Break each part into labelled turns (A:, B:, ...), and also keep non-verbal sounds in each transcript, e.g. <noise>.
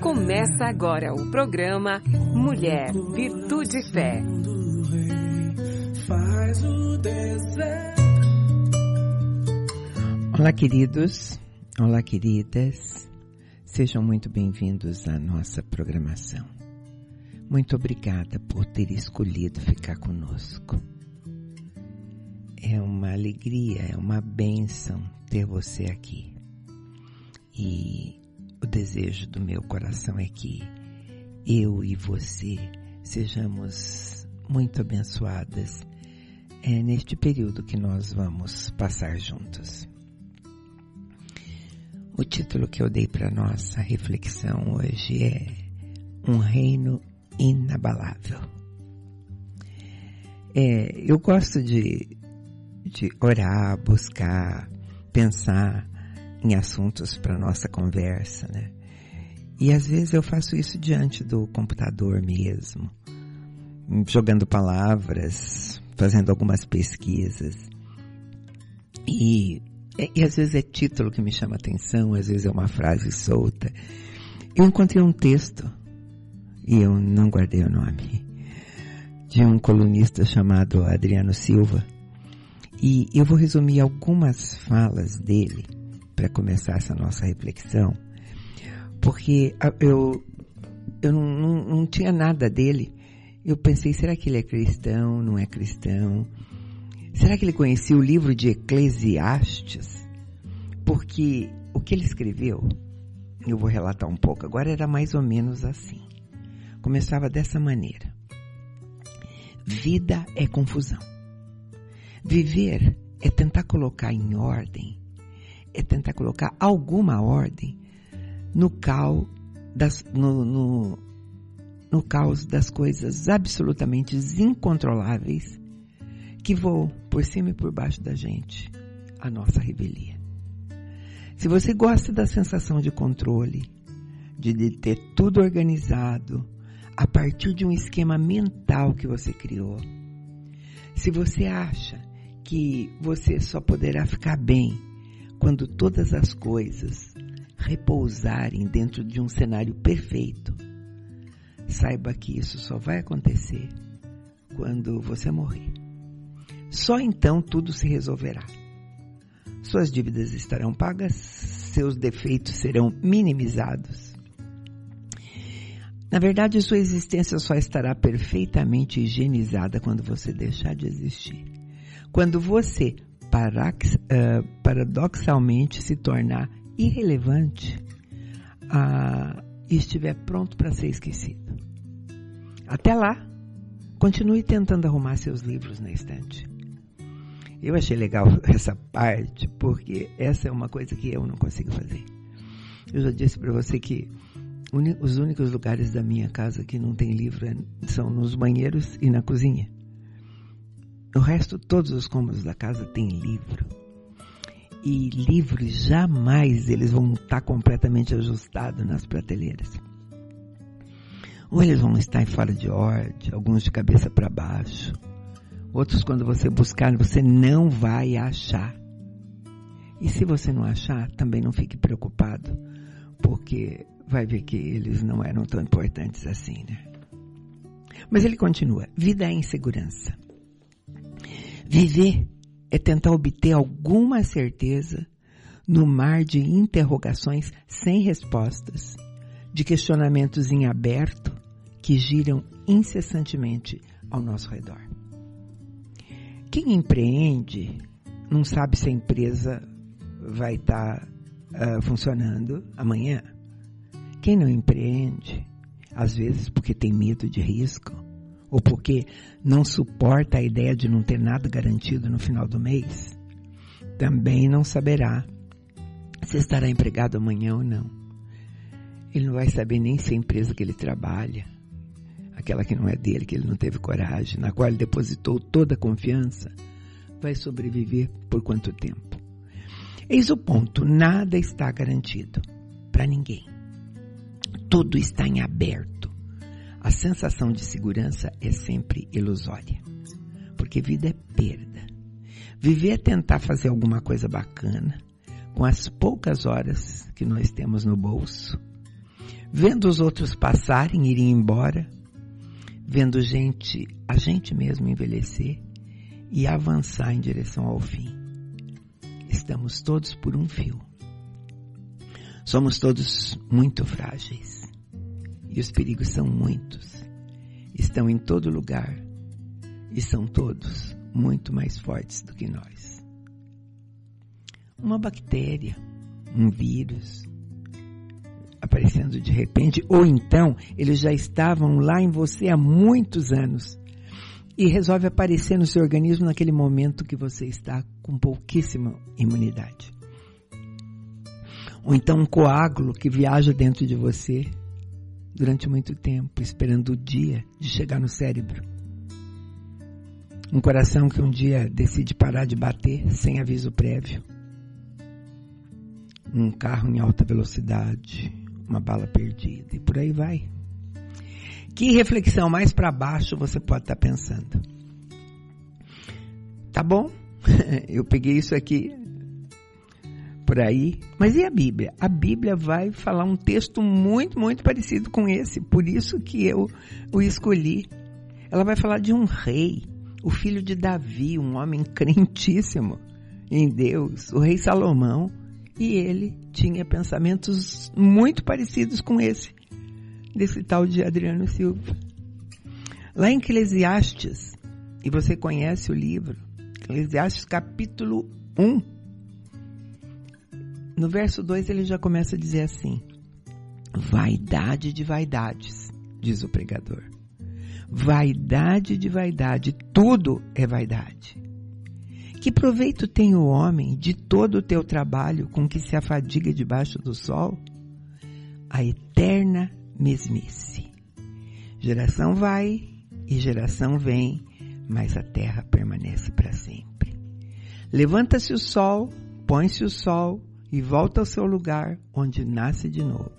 A: Começa agora o programa Mulher, Virtude e Fé.
B: Olá, queridos. Olá, queridas. Sejam muito bem-vindos à nossa programação. Muito obrigada por ter escolhido ficar conosco. É uma alegria, é uma bênção ter você aqui. E o desejo do meu coração é que eu e você sejamos muito abençoadas é, neste período que nós vamos passar juntos. O título que eu dei para nossa reflexão hoje é Um Reino Inabalável. É, eu gosto de, de orar, buscar, pensar em assuntos para nossa conversa, né? E às vezes eu faço isso diante do computador mesmo, jogando palavras, fazendo algumas pesquisas. E, e às vezes é título que me chama atenção, às vezes é uma frase solta. Eu encontrei um texto, e eu não guardei o nome, de um colunista chamado Adriano Silva. E eu vou resumir algumas falas dele para começar essa nossa reflexão, porque eu, eu não, não, não tinha nada dele. Eu pensei, será que ele é cristão? Não é cristão? Será que ele conhecia o livro de Eclesiastes? Porque o que ele escreveu, eu vou relatar um pouco agora, era mais ou menos assim. Começava dessa maneira: Vida é confusão. Viver é tentar colocar em ordem é tentar colocar alguma ordem no caos das, no, no, no caos das coisas absolutamente incontroláveis que voam por cima e por baixo da gente, a nossa revelia. Se você gosta da sensação de controle, de ter tudo organizado a partir de um esquema mental que você criou, se você acha que você só poderá ficar bem quando todas as coisas repousarem dentro de um cenário perfeito, saiba que isso só vai acontecer quando você morrer. Só então tudo se resolverá. Suas dívidas estarão pagas, seus defeitos serão minimizados. Na verdade, sua existência só estará perfeitamente higienizada quando você deixar de existir. Quando você parax, uh, paradoxalmente se tornar irrelevante uh, e estiver pronto para ser esquecido. Até lá, continue tentando arrumar seus livros na estante. Eu achei legal <laughs> essa parte porque essa é uma coisa que eu não consigo fazer. Eu já disse para você que os únicos lugares da minha casa que não tem livro é, são nos banheiros e na cozinha. O resto, todos os cômodos da casa têm livro. E livros jamais eles vão estar completamente ajustados nas prateleiras. Ou eles vão estar fora de ordem, alguns de cabeça para baixo. Outros, quando você buscar, você não vai achar. E se você não achar, também não fique preocupado, porque vai ver que eles não eram tão importantes assim, né? Mas ele continua: vida é insegurança. Viver é tentar obter alguma certeza no mar de interrogações sem respostas, de questionamentos em aberto que giram incessantemente ao nosso redor. Quem empreende não sabe se a empresa vai estar tá, uh, funcionando amanhã. Quem não empreende, às vezes porque tem medo de risco, ou porque não suporta a ideia de não ter nada garantido no final do mês, também não saberá se estará empregado amanhã ou não. Ele não vai saber nem se a empresa que ele trabalha, aquela que não é dele, que ele não teve coragem, na qual ele depositou toda a confiança, vai sobreviver por quanto tempo. Eis o ponto: nada está garantido para ninguém. Tudo está em aberto. A sensação de segurança é sempre ilusória, porque vida é perda. Viver é tentar fazer alguma coisa bacana com as poucas horas que nós temos no bolso. vendo os outros passarem, irem embora, vendo gente, a gente mesmo envelhecer e avançar em direção ao fim. Estamos todos por um fio. Somos todos muito frágeis. E os perigos são muitos. Estão em todo lugar. E são todos muito mais fortes do que nós. Uma bactéria, um vírus, aparecendo de repente, ou então eles já estavam lá em você há muitos anos e resolve aparecer no seu organismo naquele momento que você está com pouquíssima imunidade. Ou então um coágulo que viaja dentro de você durante muito tempo, esperando o dia de chegar no cérebro. Um coração que um dia decide parar de bater sem aviso prévio. Um carro em alta velocidade, uma bala perdida e por aí vai. Que reflexão mais para baixo você pode estar tá pensando? Tá bom? <laughs> Eu peguei isso aqui por aí. Mas e a Bíblia? A Bíblia vai falar um texto muito, muito parecido com esse. Por isso que eu o escolhi. Ela vai falar de um rei, o filho de Davi, um homem crentíssimo em Deus, o rei Salomão. E ele tinha pensamentos muito parecidos com esse, desse tal de Adriano Silva. Lá em Eclesiastes, e você conhece o livro, Eclesiastes capítulo 1, no verso 2 ele já começa a dizer assim: Vaidade de vaidades, diz o pregador. Vaidade de vaidade, tudo é vaidade. Que proveito tem o homem de todo o teu trabalho com que se afadiga debaixo do sol? A eterna mesmice. Geração vai e geração vem, mas a terra permanece para sempre. Levanta-se o sol, põe-se o sol e volta ao seu lugar onde nasce de novo.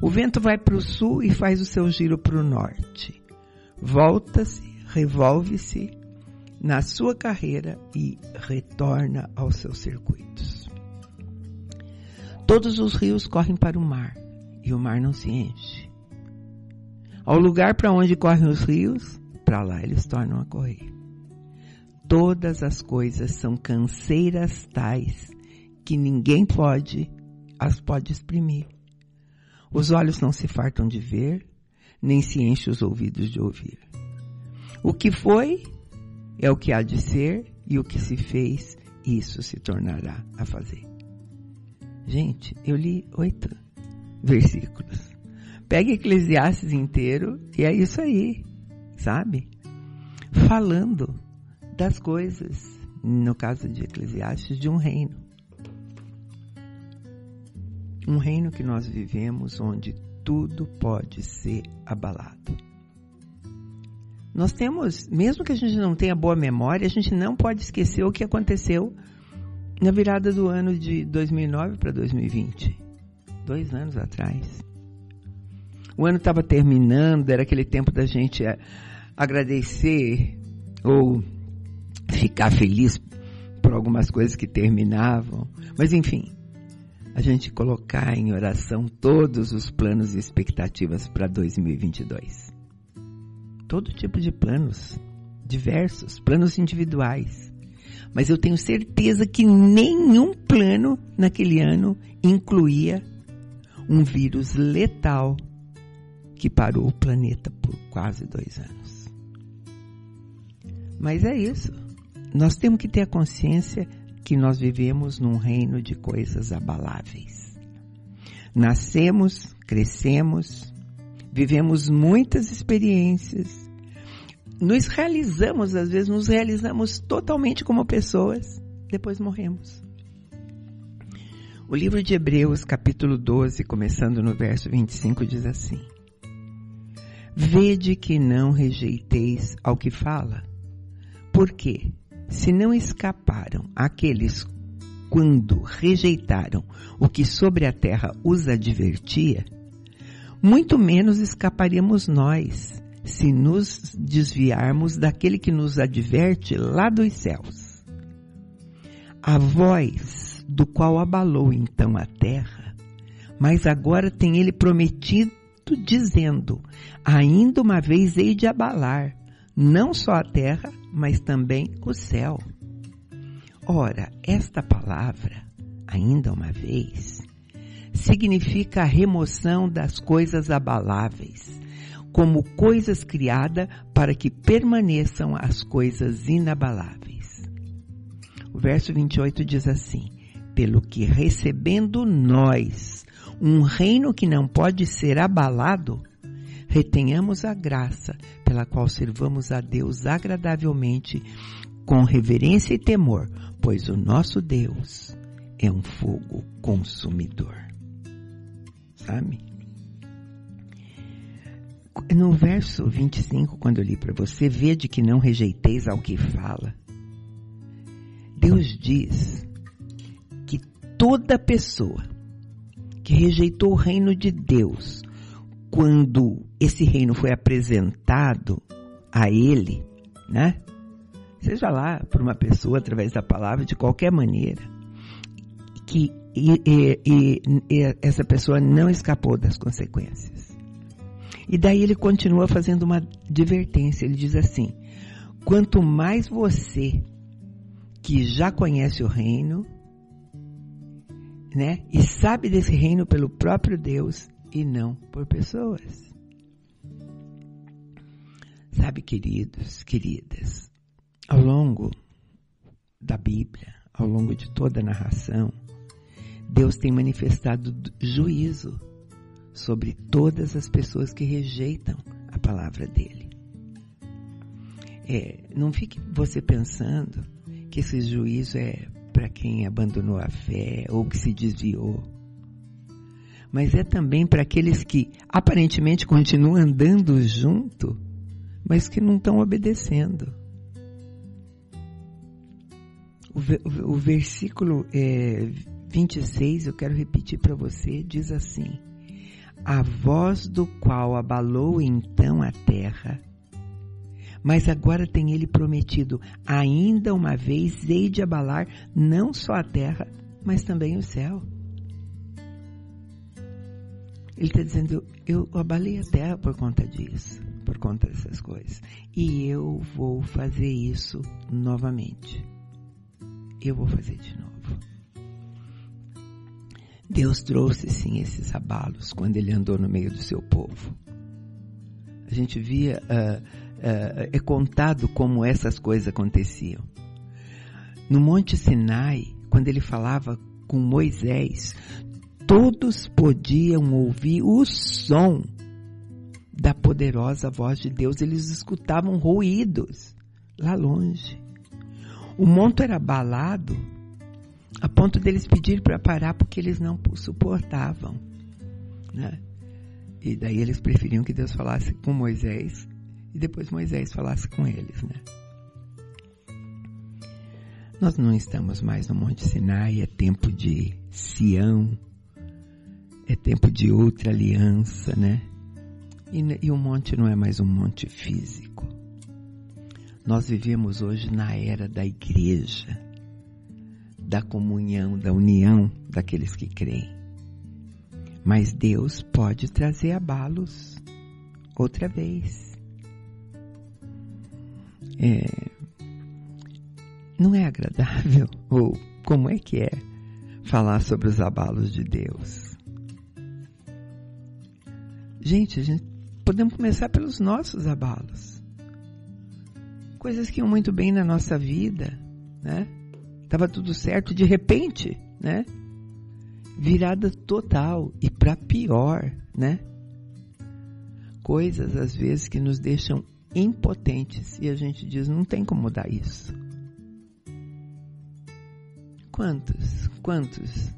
B: O vento vai para o sul e faz o seu giro para o norte. Volta-se, revolve-se na sua carreira e retorna aos seus circuitos. Todos os rios correm para o mar e o mar não se enche. Ao lugar para onde correm os rios, para lá eles tornam a correr. Todas as coisas são canseiras tais que ninguém pode as pode exprimir. Os olhos não se fartam de ver, nem se enchem os ouvidos de ouvir. O que foi é o que há de ser e o que se fez, isso se tornará a fazer. Gente, eu li oito versículos. Pega Eclesiastes inteiro e é isso aí, sabe? Falando das coisas, no caso de Eclesiastes, de um reino. Um reino que nós vivemos onde tudo pode ser abalado. Nós temos, mesmo que a gente não tenha boa memória, a gente não pode esquecer o que aconteceu na virada do ano de 2009 para 2020. Dois anos atrás. O ano estava terminando, era aquele tempo da gente agradecer ou ficar feliz por algumas coisas que terminavam. Mas enfim, a gente colocar em oração todos os planos e expectativas para 2022 todo tipo de planos, diversos, planos individuais. Mas eu tenho certeza que nenhum plano naquele ano incluía um vírus letal que parou o planeta por quase dois anos. Mas é isso. Nós temos que ter a consciência que nós vivemos num reino de coisas abaláveis. Nascemos, crescemos, vivemos muitas experiências, nos realizamos, às vezes nos realizamos totalmente como pessoas, depois morremos. O livro de Hebreus, capítulo 12, começando no verso 25, diz assim: Vede que não rejeiteis ao que fala, porque se não escaparam aqueles quando rejeitaram o que sobre a terra os advertia, muito menos escaparíamos nós se nos desviarmos daquele que nos adverte lá dos céus. A voz do qual abalou então a terra mas agora tem ele prometido dizendo: ainda uma vez hei de abalar, não só a terra, mas também o céu. Ora, esta palavra, ainda uma vez, significa a remoção das coisas abaláveis, como coisas criadas para que permaneçam as coisas inabaláveis. O verso 28 diz assim: Pelo que recebendo nós um reino que não pode ser abalado, retenhamos a graça pela qual servamos a Deus agradavelmente, com reverência e temor, pois o nosso Deus é um fogo consumidor. Sabe? No verso 25, quando eu li para você, vede que não rejeiteis ao que fala. Deus diz que toda pessoa que rejeitou o reino de Deus, quando esse reino foi apresentado a ele, né? Seja lá por uma pessoa através da palavra, de qualquer maneira, que e, e, e, essa pessoa não escapou das consequências. E daí ele continua fazendo uma advertência. Ele diz assim: quanto mais você que já conhece o reino, né, e sabe desse reino pelo próprio Deus e não por pessoas. Sabe, queridos, queridas, ao longo da Bíblia, ao longo de toda a narração, Deus tem manifestado juízo sobre todas as pessoas que rejeitam a palavra dele. É, não fique você pensando que esse juízo é para quem abandonou a fé ou que se desviou. Mas é também para aqueles que aparentemente continuam andando junto, mas que não estão obedecendo. O, o, o versículo é, 26, eu quero repetir para você, diz assim: A voz do qual abalou então a terra, mas agora tem ele prometido: ainda uma vez hei de abalar não só a terra, mas também o céu. Ele está dizendo: eu abalei a terra por conta disso, por conta dessas coisas. E eu vou fazer isso novamente. Eu vou fazer de novo. Deus trouxe sim esses abalos quando ele andou no meio do seu povo. A gente via, uh, uh, é contado como essas coisas aconteciam. No Monte Sinai, quando ele falava com Moisés, todos podiam ouvir o som da poderosa voz de Deus. Eles escutavam ruídos lá longe. O monte era abalado a ponto deles pedir para parar porque eles não suportavam. Né? E daí eles preferiam que Deus falasse com Moisés e depois Moisés falasse com eles. Né? Nós não estamos mais no Monte Sinai, é tempo de Sião, é tempo de outra aliança, né? E, e o monte não é mais um monte físico. Nós vivemos hoje na era da igreja da comunhão, da união daqueles que creem. Mas Deus pode trazer abalos outra vez. É, não é agradável? <laughs> Ou como é que é falar sobre os abalos de Deus? Gente, gente podemos começar pelos nossos abalos. Coisas que iam muito bem na nossa vida, né? Tava tudo certo, de repente, né? Virada total e para pior, né? Coisas às vezes que nos deixam impotentes e a gente diz não tem como mudar isso. Quantos, quantos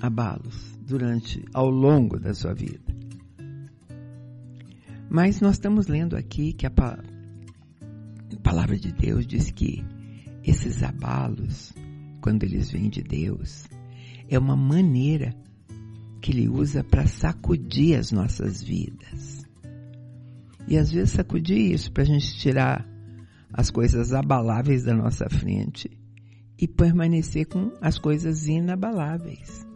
B: abalos durante ao longo da sua vida? Mas nós estamos lendo aqui que a palavra de Deus diz que esses abalos quando eles vêm de Deus, é uma maneira que Ele usa para sacudir as nossas vidas. E às vezes sacudir isso para a gente tirar as coisas abaláveis da nossa frente e permanecer com as coisas inabaláveis.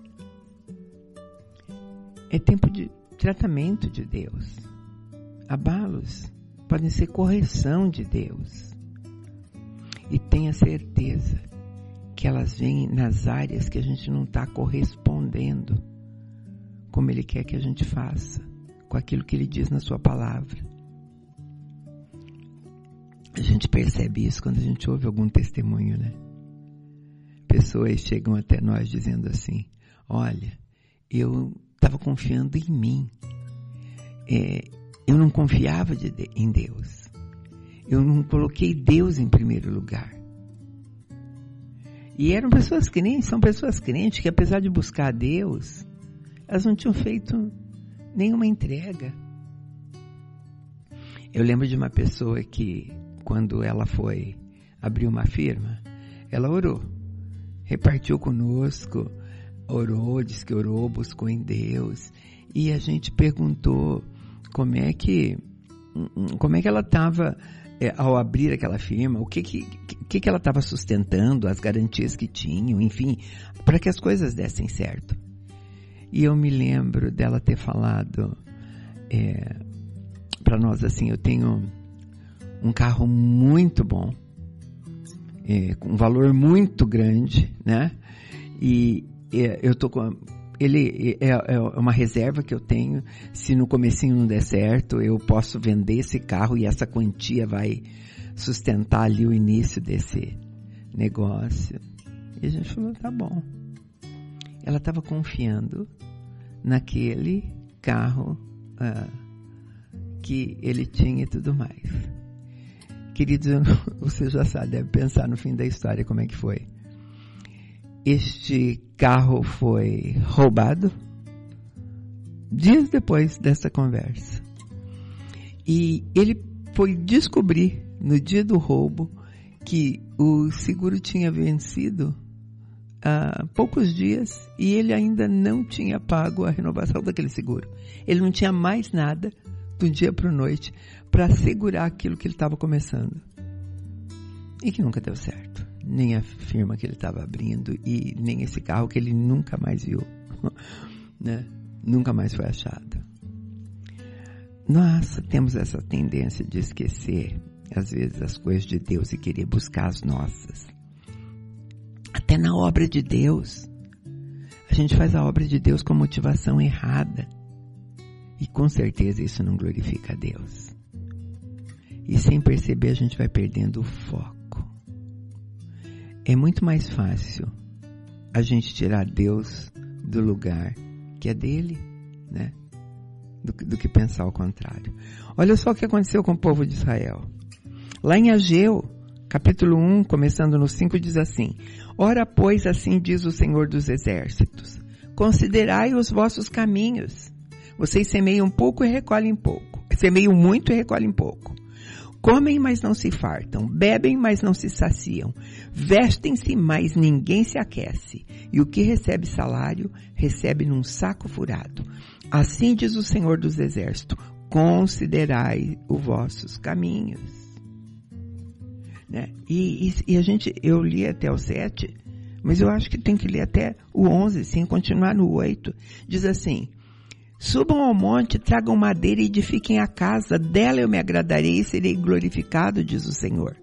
B: é tempo de tratamento de Deus. Abalos podem ser correção de Deus. E tenha certeza que elas vêm nas áreas que a gente não está correspondendo como Ele quer que a gente faça, com aquilo que Ele diz na Sua palavra. A gente percebe isso quando a gente ouve algum testemunho, né? Pessoas chegam até nós dizendo assim: Olha, eu estava confiando em mim. É, eu não confiava de, em Deus. Eu não coloquei Deus em primeiro lugar. E eram pessoas crentes, são pessoas crentes que apesar de buscar Deus, elas não tinham feito nenhuma entrega. Eu lembro de uma pessoa que, quando ela foi abrir uma firma, ela orou, repartiu conosco, orou, disse que orou, buscou em Deus, e a gente perguntou como é que, como é que ela estava é, ao abrir aquela firma, o que que, que, que ela estava sustentando, as garantias que tinham, enfim, para que as coisas dessem certo. E eu me lembro dela ter falado é, para nós assim, eu tenho um carro muito bom, é, com um valor muito grande, né? E é, eu tô com ele é, é, uma reserva que eu tenho. Se no comecinho não der certo, eu posso vender esse carro e essa quantia vai sustentar ali o início desse negócio. E a gente falou, tá bom. Ela estava confiando naquele carro uh, que ele tinha e tudo mais. Queridos, <laughs> você já sabe, deve pensar no fim da história como é que foi. Este carro foi roubado dias depois dessa conversa. E ele foi descobrir no dia do roubo que o seguro tinha vencido há poucos dias e ele ainda não tinha pago a renovação daquele seguro. Ele não tinha mais nada do dia para a noite para assegurar aquilo que ele estava começando. E que nunca deu certo nem a firma que ele estava abrindo e nem esse carro que ele nunca mais viu, <laughs> né? Nunca mais foi achado. Nós temos essa tendência de esquecer, às vezes, as coisas de Deus e querer buscar as nossas. Até na obra de Deus. A gente faz a obra de Deus com motivação errada. E com certeza isso não glorifica a Deus. E sem perceber a gente vai perdendo o foco é muito mais fácil a gente tirar Deus do lugar que é dele, né? Do, do, que pensar o contrário. Olha só o que aconteceu com o povo de Israel. Lá em Ageu, capítulo 1, começando no 5, diz assim: Ora, pois, assim diz o Senhor dos Exércitos: Considerai os vossos caminhos. Vocês semeiam pouco e recolhem pouco. Semeiam muito e recolhem pouco. Comem, mas não se fartam. Bebem, mas não se saciam. Vestem-se, mas ninguém se aquece. E o que recebe salário, recebe num saco furado. Assim diz o Senhor dos Exércitos: considerai os vossos caminhos. Né? E, e, e, a gente, eu li até o 7, mas eu acho que tem que ler até o 11, sim, continuar no 8. Diz assim, Subam ao monte, tragam madeira e edifiquem a casa, dela eu me agradarei e serei glorificado, diz o Senhor.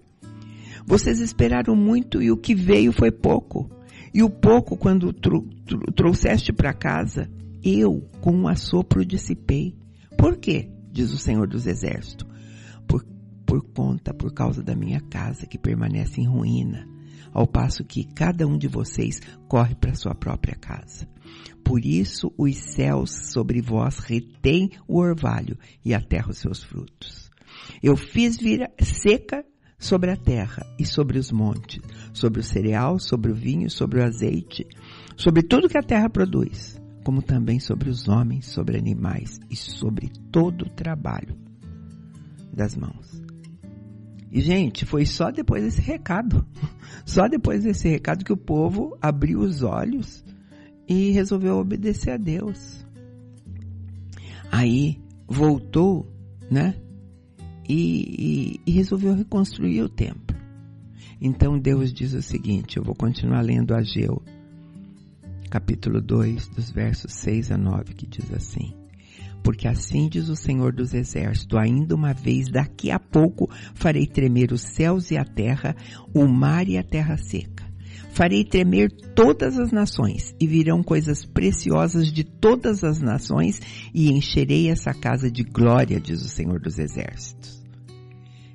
B: Vocês esperaram muito e o que veio foi pouco. E o pouco, quando tro tro trouxeste para casa, eu, com um assopro, dissipei. Por quê? Diz o Senhor dos Exércitos. Por, por conta, por causa da minha casa que permanece em ruína, ao passo que cada um de vocês corre para sua própria casa. Por isso os céus sobre vós retêm o orvalho e a terra os seus frutos. Eu fiz vir seca sobre a terra e sobre os montes, sobre o cereal, sobre o vinho, sobre o azeite, sobre tudo que a terra produz, como também sobre os homens, sobre animais e sobre todo o trabalho das mãos. E, gente, foi só depois desse recado, <laughs> só depois desse recado que o povo abriu os olhos e resolveu obedecer a Deus. Aí voltou, né? E, e, e, resolveu reconstruir o templo. Então Deus diz o seguinte: eu vou continuar lendo Ageu, capítulo 2, dos versos 6 a 9, que diz assim: Porque assim diz o Senhor dos Exércitos, ainda uma vez, daqui a pouco, farei tremer os céus e a terra, o mar e a terra seca. Farei tremer todas as nações, e virão coisas preciosas de todas as nações, e encherei essa casa de glória, diz o Senhor dos Exércitos.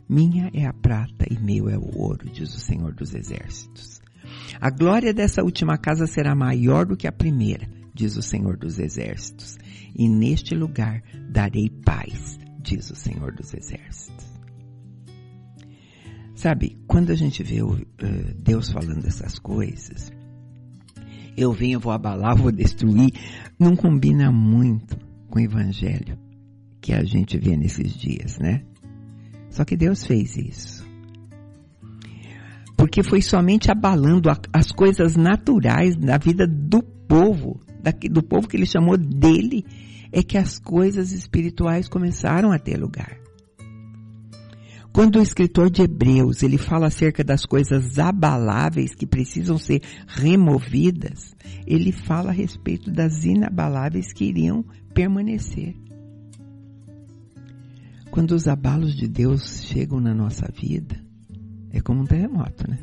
B: Minha é a prata e meu é o ouro, diz o Senhor dos Exércitos. A glória dessa última casa será maior do que a primeira, diz o Senhor dos Exércitos. E neste lugar darei paz, diz o Senhor dos Exércitos. Sabe, quando a gente vê uh, Deus falando essas coisas, eu venho, vou abalar, vou destruir, não combina muito com o evangelho que a gente vê nesses dias, né? Só que Deus fez isso porque foi somente abalando as coisas naturais da vida do povo, do povo que ele chamou dele, é que as coisas espirituais começaram a ter lugar. Quando o escritor de Hebreus, ele fala acerca das coisas abaláveis que precisam ser removidas, ele fala a respeito das inabaláveis que iriam permanecer. Quando os abalos de Deus chegam na nossa vida, é como um terremoto, né?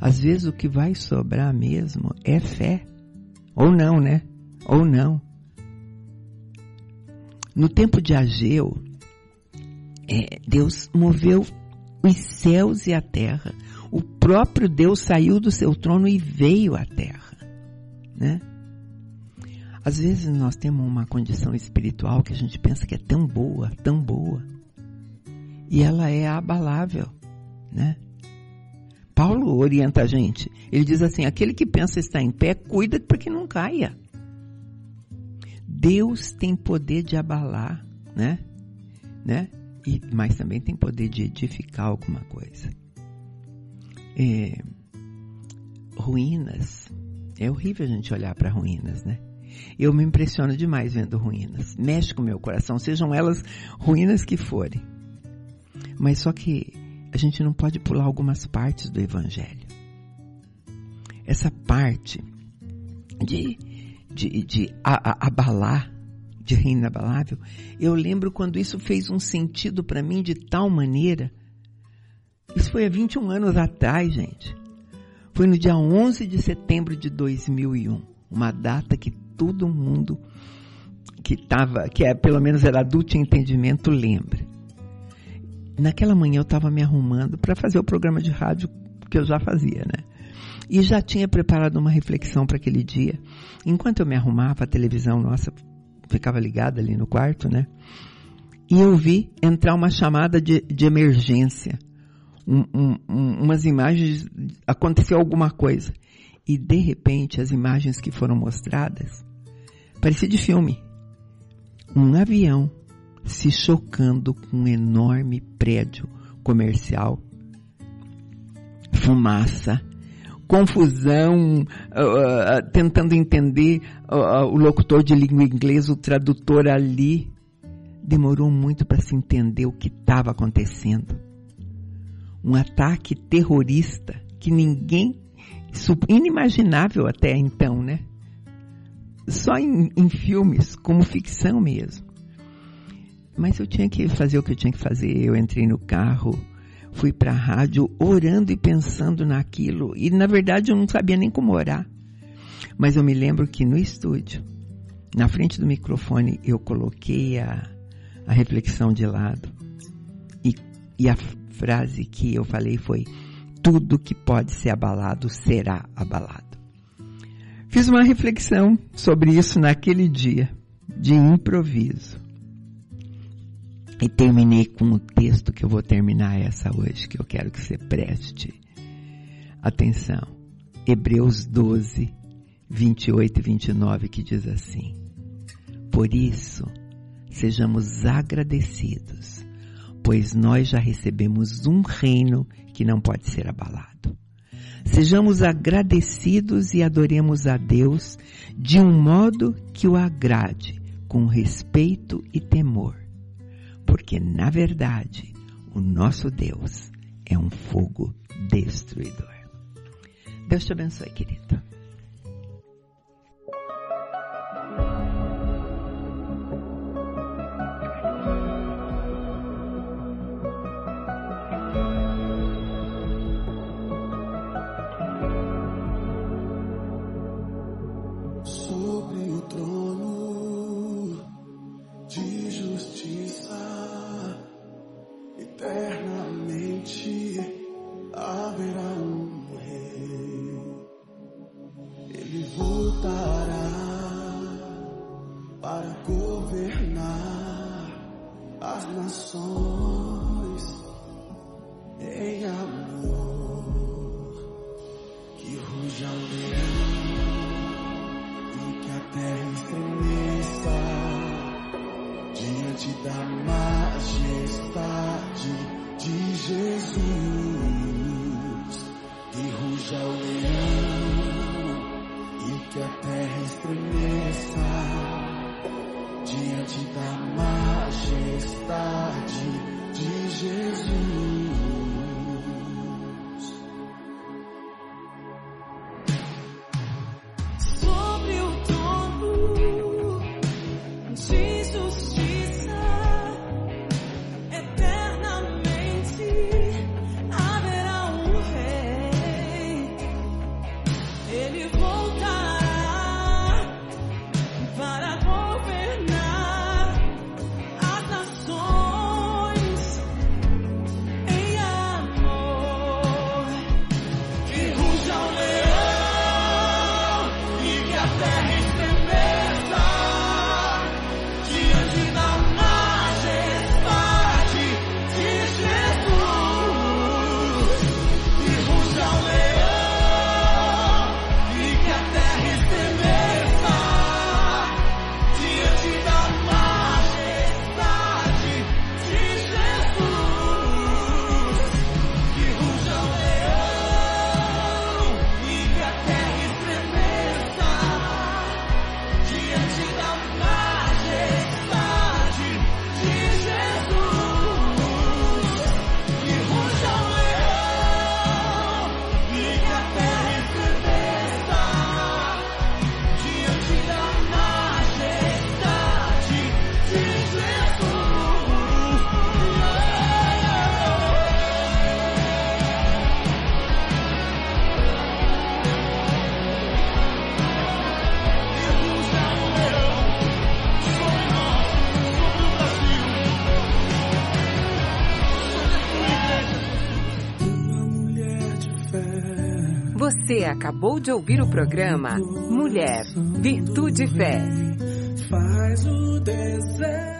B: Às vezes o que vai sobrar mesmo é fé. Ou não, né? Ou não. No tempo de Ageu, é, Deus moveu os céus e a terra. O próprio Deus saiu do seu trono e veio à terra, né? Às vezes nós temos uma condição espiritual que a gente pensa que é tão boa, tão boa, e ela é abalável né? Paulo orienta a gente. Ele diz assim: aquele que pensa estar em pé, cuida para que não caia. Deus tem poder de abalar, né? né? E, mas também tem poder de edificar alguma coisa. É, ruínas. É horrível a gente olhar para ruínas, né? Eu me impressiono demais vendo ruínas. Mexe com o meu coração, sejam elas ruínas que forem. Mas só que a gente não pode pular algumas partes do Evangelho. Essa parte de, de, de abalar, de reino inabalável, eu lembro quando isso fez um sentido para mim de tal maneira. Isso foi há 21 anos atrás, gente. Foi no dia 11 de setembro de 2001, uma data que todo mundo que estava, que é, pelo menos era adulto em entendimento, lembra naquela manhã eu estava me arrumando para fazer o programa de rádio que eu já fazia, né? E já tinha preparado uma reflexão para aquele dia. Enquanto eu me arrumava, a televisão nossa ficava ligada ali no quarto, né? E eu vi entrar uma chamada de, de emergência. Um, um, um, umas imagens, aconteceu alguma coisa. E de repente as imagens que foram mostradas, parecia de filme. Um avião se chocando com um enorme prédio comercial. Fumaça, confusão, uh, tentando entender uh, o locutor de língua inglesa, o tradutor ali. Demorou muito para se entender o que estava acontecendo. Um ataque terrorista que ninguém, inimaginável até então, né? Só em, em filmes, como ficção mesmo. Mas eu tinha que fazer o que eu tinha que fazer. Eu entrei no carro, fui para a rádio orando e pensando naquilo. E na verdade eu não sabia nem como orar. Mas eu me lembro que no estúdio, na frente do microfone, eu coloquei a, a reflexão de lado. E, e a frase que eu falei foi: Tudo que pode ser abalado será abalado. Fiz uma reflexão sobre isso naquele dia, de improviso. E terminei com o texto que eu vou terminar essa hoje, que eu quero que você preste atenção. Hebreus 12, 28 e 29, que diz assim: Por isso, sejamos agradecidos, pois nós já recebemos um reino que não pode ser abalado. Sejamos agradecidos e adoremos a Deus de um modo que o agrade, com respeito e temor porque na verdade o nosso Deus é um fogo destruidor. Deus te abençoe, querido.
C: ele voltará para governar as nações.
A: Acabou de ouvir o programa Mulher, Virtude e Fé.
C: Faz o desejo.